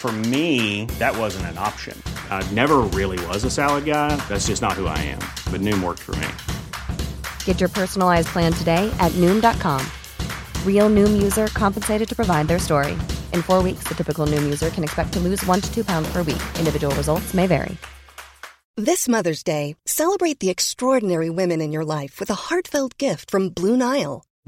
For me, that wasn't an option. I never really was a salad guy. That's just not who I am. But Noom worked for me. Get your personalized plan today at Noom.com. Real Noom user compensated to provide their story. In four weeks, the typical Noom user can expect to lose one to two pounds per week. Individual results may vary. This Mother's Day, celebrate the extraordinary women in your life with a heartfelt gift from Blue Nile.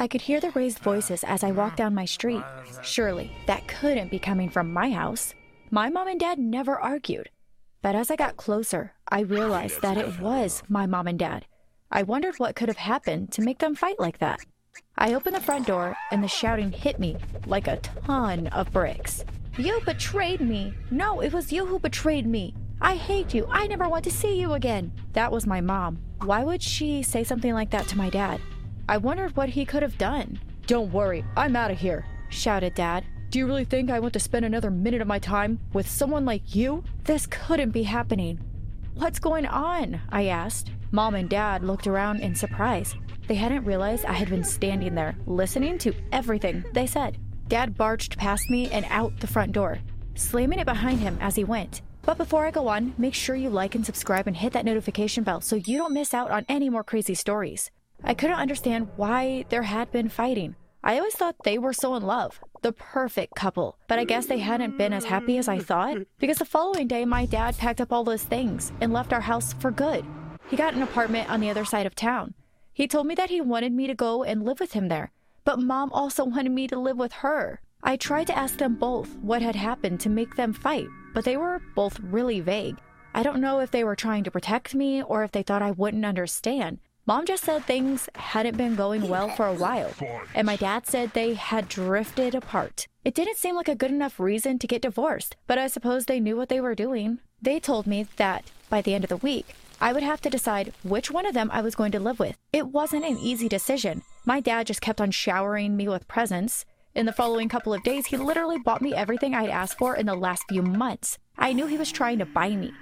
I could hear the raised voices as I walked down my street. Surely, that couldn't be coming from my house. My mom and dad never argued. But as I got closer, I realized that it was my mom and dad. I wondered what could have happened to make them fight like that. I opened the front door, and the shouting hit me like a ton of bricks. You betrayed me! No, it was you who betrayed me! I hate you! I never want to see you again! That was my mom. Why would she say something like that to my dad? I wondered what he could have done. Don't worry, I'm out of here, shouted Dad. Do you really think I want to spend another minute of my time with someone like you? This couldn't be happening. What's going on? I asked. Mom and Dad looked around in surprise. They hadn't realized I had been standing there, listening to everything they said. Dad barged past me and out the front door, slamming it behind him as he went. But before I go on, make sure you like and subscribe and hit that notification bell so you don't miss out on any more crazy stories. I couldn't understand why there had been fighting. I always thought they were so in love, the perfect couple. But I guess they hadn't been as happy as I thought, because the following day my dad packed up all his things and left our house for good. He got an apartment on the other side of town. He told me that he wanted me to go and live with him there, but mom also wanted me to live with her. I tried to ask them both what had happened to make them fight, but they were both really vague. I don't know if they were trying to protect me or if they thought I wouldn't understand, Mom just said things hadn't been going well for a while, and my dad said they had drifted apart. It didn't seem like a good enough reason to get divorced, but I suppose they knew what they were doing. They told me that by the end of the week, I would have to decide which one of them I was going to live with. It wasn't an easy decision. My dad just kept on showering me with presents. In the following couple of days, he literally bought me everything I'd asked for in the last few months. I knew he was trying to buy me,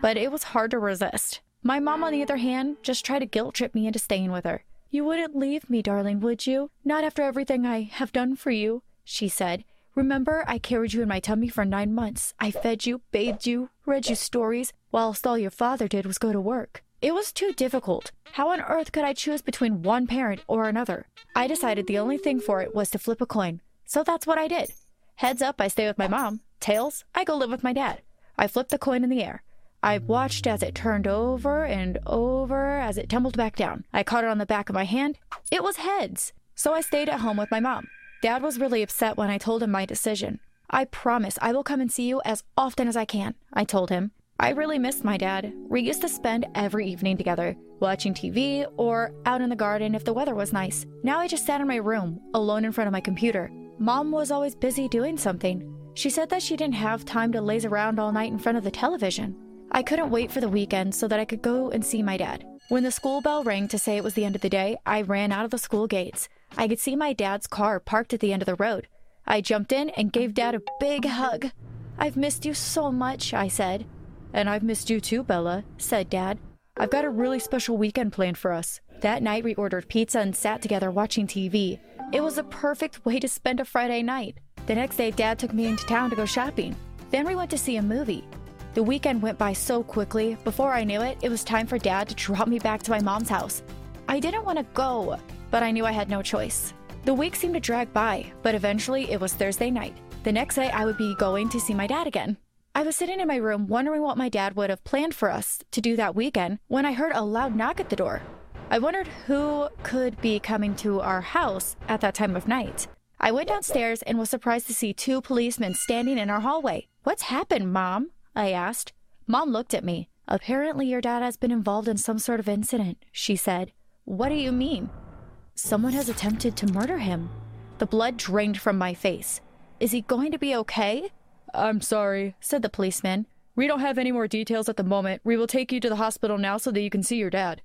but it was hard to resist. My mom, on the other hand, just tried to guilt trip me into staying with her. You wouldn't leave me, darling, would you? Not after everything I have done for you, she said. Remember, I carried you in my tummy for nine months. I fed you, bathed you, read you stories, whilst all your father did was go to work. It was too difficult. How on earth could I choose between one parent or another? I decided the only thing for it was to flip a coin. So that's what I did. Heads up, I stay with my mom. Tails, I go live with my dad. I flipped the coin in the air. I watched as it turned over and over as it tumbled back down. I caught it on the back of my hand. It was heads. So I stayed at home with my mom. Dad was really upset when I told him my decision. I promise I will come and see you as often as I can, I told him. I really missed my dad. We used to spend every evening together, watching TV or out in the garden if the weather was nice. Now I just sat in my room, alone in front of my computer. Mom was always busy doing something. She said that she didn't have time to laze around all night in front of the television. I couldn't wait for the weekend so that I could go and see my dad. When the school bell rang to say it was the end of the day, I ran out of the school gates. I could see my dad's car parked at the end of the road. I jumped in and gave dad a big hug. I've missed you so much, I said. And I've missed you too, Bella, said dad. I've got a really special weekend planned for us. That night, we ordered pizza and sat together watching TV. It was a perfect way to spend a Friday night. The next day, dad took me into town to go shopping. Then we went to see a movie. The weekend went by so quickly. Before I knew it, it was time for dad to drop me back to my mom's house. I didn't want to go, but I knew I had no choice. The week seemed to drag by, but eventually it was Thursday night. The next day, I would be going to see my dad again. I was sitting in my room wondering what my dad would have planned for us to do that weekend when I heard a loud knock at the door. I wondered who could be coming to our house at that time of night. I went downstairs and was surprised to see two policemen standing in our hallway. What's happened, Mom? I asked. Mom looked at me. Apparently, your dad has been involved in some sort of incident, she said. What do you mean? Someone has attempted to murder him. The blood drained from my face. Is he going to be okay? I'm sorry, said the policeman. We don't have any more details at the moment. We will take you to the hospital now so that you can see your dad.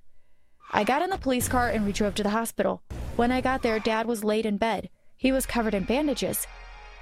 I got in the police car and we drove to the hospital. When I got there, Dad was laid in bed. He was covered in bandages.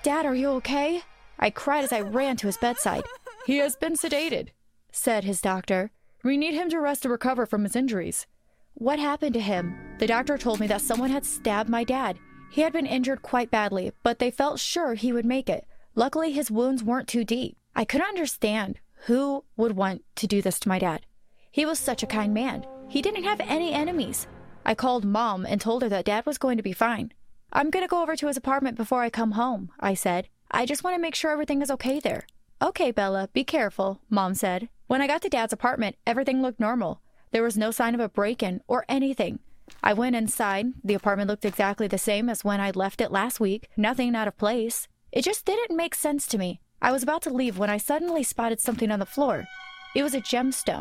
Dad, are you okay? I cried as I ran to his bedside. He has been sedated, said his doctor. We need him to rest to recover from his injuries. What happened to him? The doctor told me that someone had stabbed my dad. He had been injured quite badly, but they felt sure he would make it. Luckily, his wounds weren't too deep. I couldn't understand who would want to do this to my dad. He was such a kind man. He didn't have any enemies. I called mom and told her that dad was going to be fine. I'm going to go over to his apartment before I come home, I said. I just want to make sure everything is okay there. Okay, Bella, be careful, mom said. When I got to dad's apartment, everything looked normal. There was no sign of a break in or anything. I went inside. The apartment looked exactly the same as when I'd left it last week, nothing out of place. It just didn't make sense to me. I was about to leave when I suddenly spotted something on the floor. It was a gemstone.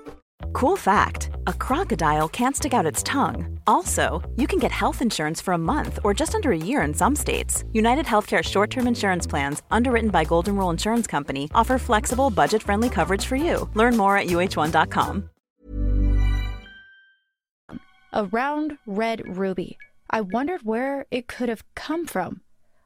Cool fact a crocodile can't stick out its tongue. Also, you can get health insurance for a month or just under a year in some states. United Healthcare short term insurance plans, underwritten by Golden Rule Insurance Company, offer flexible, budget friendly coverage for you. Learn more at uhone.com. A round red ruby. I wondered where it could have come from.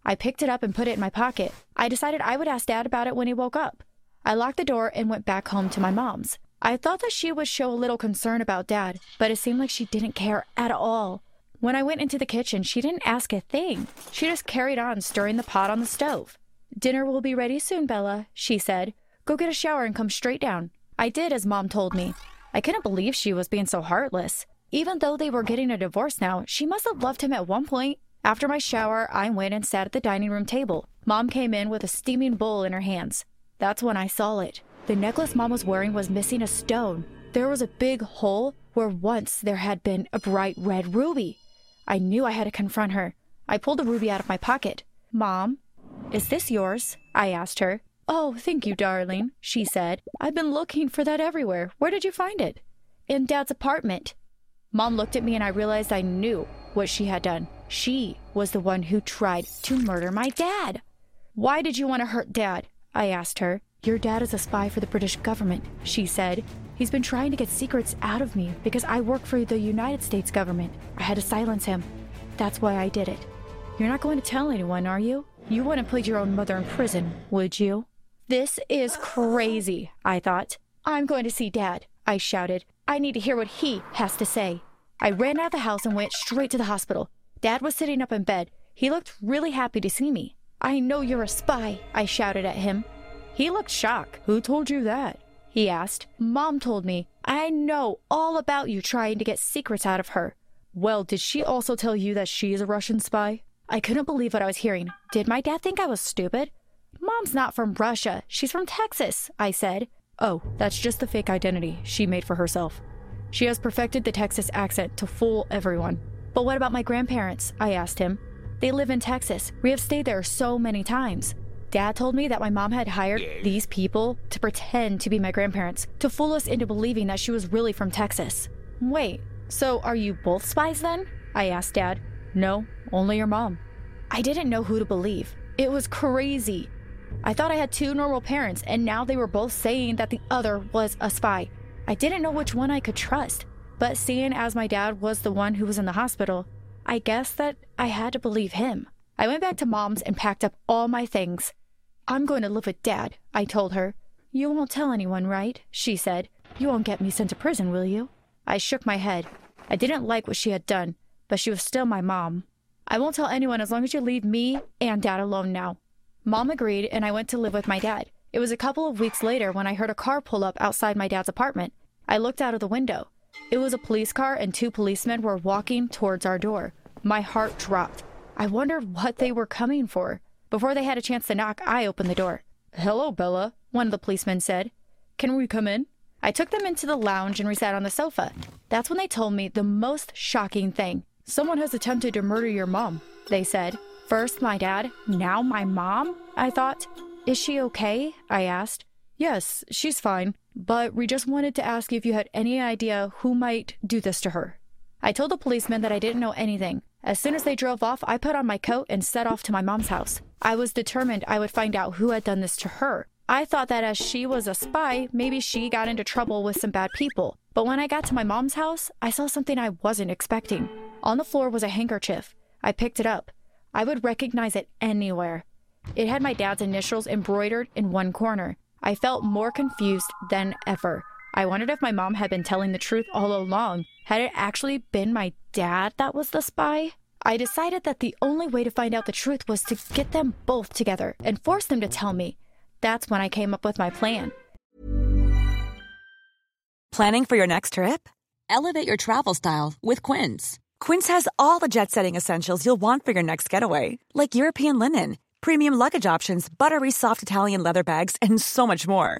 I picked it up and put it in my pocket. I decided I would ask Dad about it when he woke up. I locked the door and went back home to my mom's. I thought that she would show a little concern about Dad, but it seemed like she didn't care at all. When I went into the kitchen, she didn't ask a thing. She just carried on stirring the pot on the stove. Dinner will be ready soon, Bella, she said. Go get a shower and come straight down. I did as Mom told me. I couldn't believe she was being so heartless. Even though they were getting a divorce now, she must have loved him at one point. After my shower, I went and sat at the dining room table. Mom came in with a steaming bowl in her hands. That's when I saw it. The necklace Mom was wearing was missing a stone. There was a big hole where once there had been a bright red ruby. I knew I had to confront her. I pulled the ruby out of my pocket. Mom, is this yours? I asked her. Oh, thank you, darling, she said. I've been looking for that everywhere. Where did you find it? In Dad's apartment. Mom looked at me and I realized I knew what she had done. She was the one who tried to murder my dad. Why did you want to hurt Dad? I asked her. Your dad is a spy for the British government, she said. He's been trying to get secrets out of me because I work for the United States government. I had to silence him. That's why I did it. You're not going to tell anyone, are you? You wouldn't put your own mother in prison, would you? This is crazy, I thought. I'm going to see Dad, I shouted. I need to hear what he has to say. I ran out of the house and went straight to the hospital. Dad was sitting up in bed. He looked really happy to see me. I know you're a spy, I shouted at him. He looked shocked. Who told you that? He asked. Mom told me. I know all about you trying to get secrets out of her. Well, did she also tell you that she is a Russian spy? I couldn't believe what I was hearing. Did my dad think I was stupid? Mom's not from Russia. She's from Texas, I said. Oh, that's just the fake identity she made for herself. She has perfected the Texas accent to fool everyone. But what about my grandparents? I asked him. They live in Texas. We have stayed there so many times. Dad told me that my mom had hired these people to pretend to be my grandparents to fool us into believing that she was really from Texas. Wait, so are you both spies then? I asked Dad. No, only your mom. I didn't know who to believe. It was crazy. I thought I had two normal parents, and now they were both saying that the other was a spy. I didn't know which one I could trust, but seeing as my dad was the one who was in the hospital, I guess that I had to believe him. I went back to mom's and packed up all my things. I'm going to live with Dad, I told her. You won't tell anyone, right? She said. You won't get me sent to prison, will you? I shook my head. I didn't like what she had done, but she was still my mom. I won't tell anyone as long as you leave me and Dad alone now. Mom agreed, and I went to live with my dad. It was a couple of weeks later when I heard a car pull up outside my dad's apartment. I looked out of the window. It was a police car, and two policemen were walking towards our door. My heart dropped. I wondered what they were coming for. Before they had a chance to knock, I opened the door. Hello, Bella, one of the policemen said. Can we come in? I took them into the lounge and we sat on the sofa. That's when they told me the most shocking thing. Someone has attempted to murder your mom, they said. First my dad, now my mom? I thought. Is she okay? I asked. Yes, she's fine, but we just wanted to ask if you had any idea who might do this to her. I told the policeman that I didn't know anything. As soon as they drove off, I put on my coat and set off to my mom's house. I was determined I would find out who had done this to her. I thought that as she was a spy, maybe she got into trouble with some bad people. But when I got to my mom's house, I saw something I wasn't expecting. On the floor was a handkerchief. I picked it up. I would recognize it anywhere. It had my dad's initials embroidered in one corner. I felt more confused than ever. I wondered if my mom had been telling the truth all along. Had it actually been my dad that was the spy? I decided that the only way to find out the truth was to get them both together and force them to tell me. That's when I came up with my plan. Planning for your next trip? Elevate your travel style with Quince. Quince has all the jet setting essentials you'll want for your next getaway, like European linen, premium luggage options, buttery soft Italian leather bags, and so much more.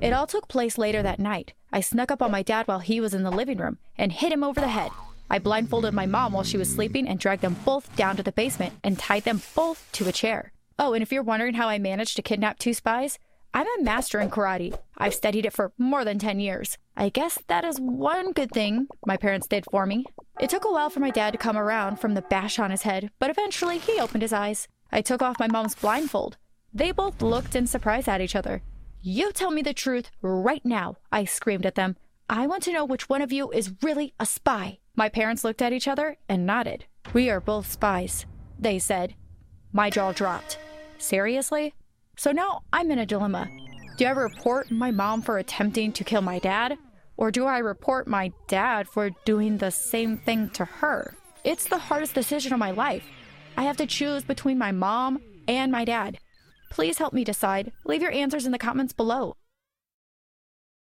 It all took place later that night. I snuck up on my dad while he was in the living room and hit him over the head. I blindfolded my mom while she was sleeping and dragged them both down to the basement and tied them both to a chair. Oh, and if you're wondering how I managed to kidnap two spies, I'm a master in karate. I've studied it for more than 10 years. I guess that is one good thing my parents did for me. It took a while for my dad to come around from the bash on his head, but eventually he opened his eyes. I took off my mom's blindfold. They both looked in surprise at each other. You tell me the truth right now, I screamed at them. I want to know which one of you is really a spy. My parents looked at each other and nodded. We are both spies, they said. My jaw dropped. Seriously? So now I'm in a dilemma. Do I report my mom for attempting to kill my dad? Or do I report my dad for doing the same thing to her? It's the hardest decision of my life. I have to choose between my mom and my dad. Please help me decide. Leave your answers in the comments below.